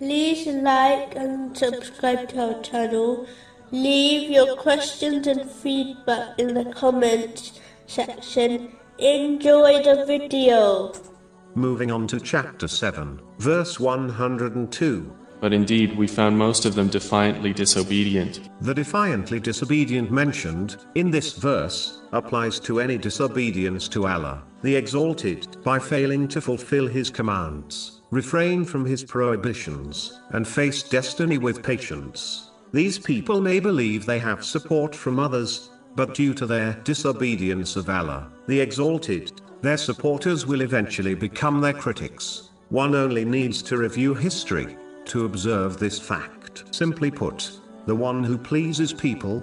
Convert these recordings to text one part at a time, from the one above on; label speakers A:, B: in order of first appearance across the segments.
A: like and subscribe to our channel. Leave your questions and feedback in the comments section. Enjoy the video.
B: Moving on to chapter 7, verse 102.
C: But indeed, we found most of them defiantly disobedient.
B: The defiantly disobedient mentioned in this verse applies to any disobedience to Allah, the Exalted, by failing to fulfill His commands, refrain from His prohibitions, and face destiny with patience. These people may believe they have support from others, but due to their disobedience of Allah, the Exalted, their supporters will eventually become their critics. One only needs to review history to observe this fact. Simply put, the one who pleases people,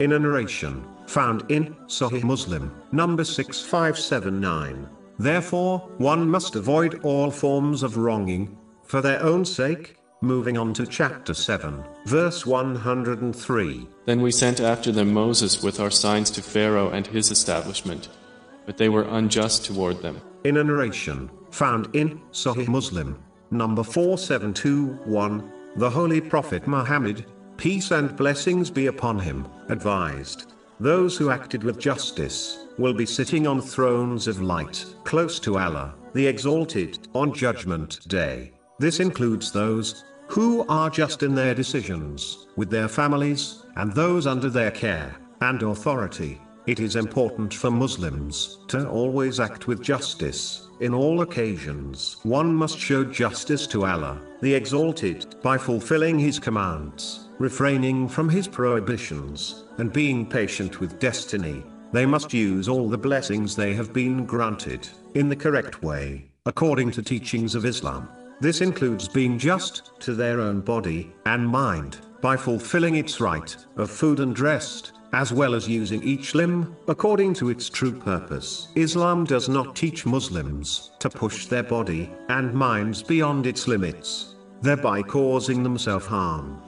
B: in a narration found in Sahih Muslim, number 6579. Therefore, one must avoid all forms of wronging for their own sake. Moving on to chapter 7, verse 103.
C: Then we sent after them Moses with our signs to Pharaoh and his establishment, but they were unjust toward them.
B: In a narration found in Sahih Muslim, number 4721, the Holy Prophet Muhammad peace and blessings be upon him, advised. Those who acted with justice will be sitting on thrones of light, close to Allah, the Exalted, on Judgment Day. This includes those who are just in their decisions, with their families, and those under their care and authority. It is important for Muslims to always act with justice in all occasions. One must show justice to Allah, the Exalted, by fulfilling His commands refraining from his prohibitions, and being patient with destiny. They must use all the blessings they have been granted, in the correct way, according to teachings of Islam. This includes being just to their own body and mind, by fulfilling its right of food and rest, as well as using each limb according to its true purpose. Islam does not teach Muslims to push their body and minds beyond its limits, thereby causing them self harm.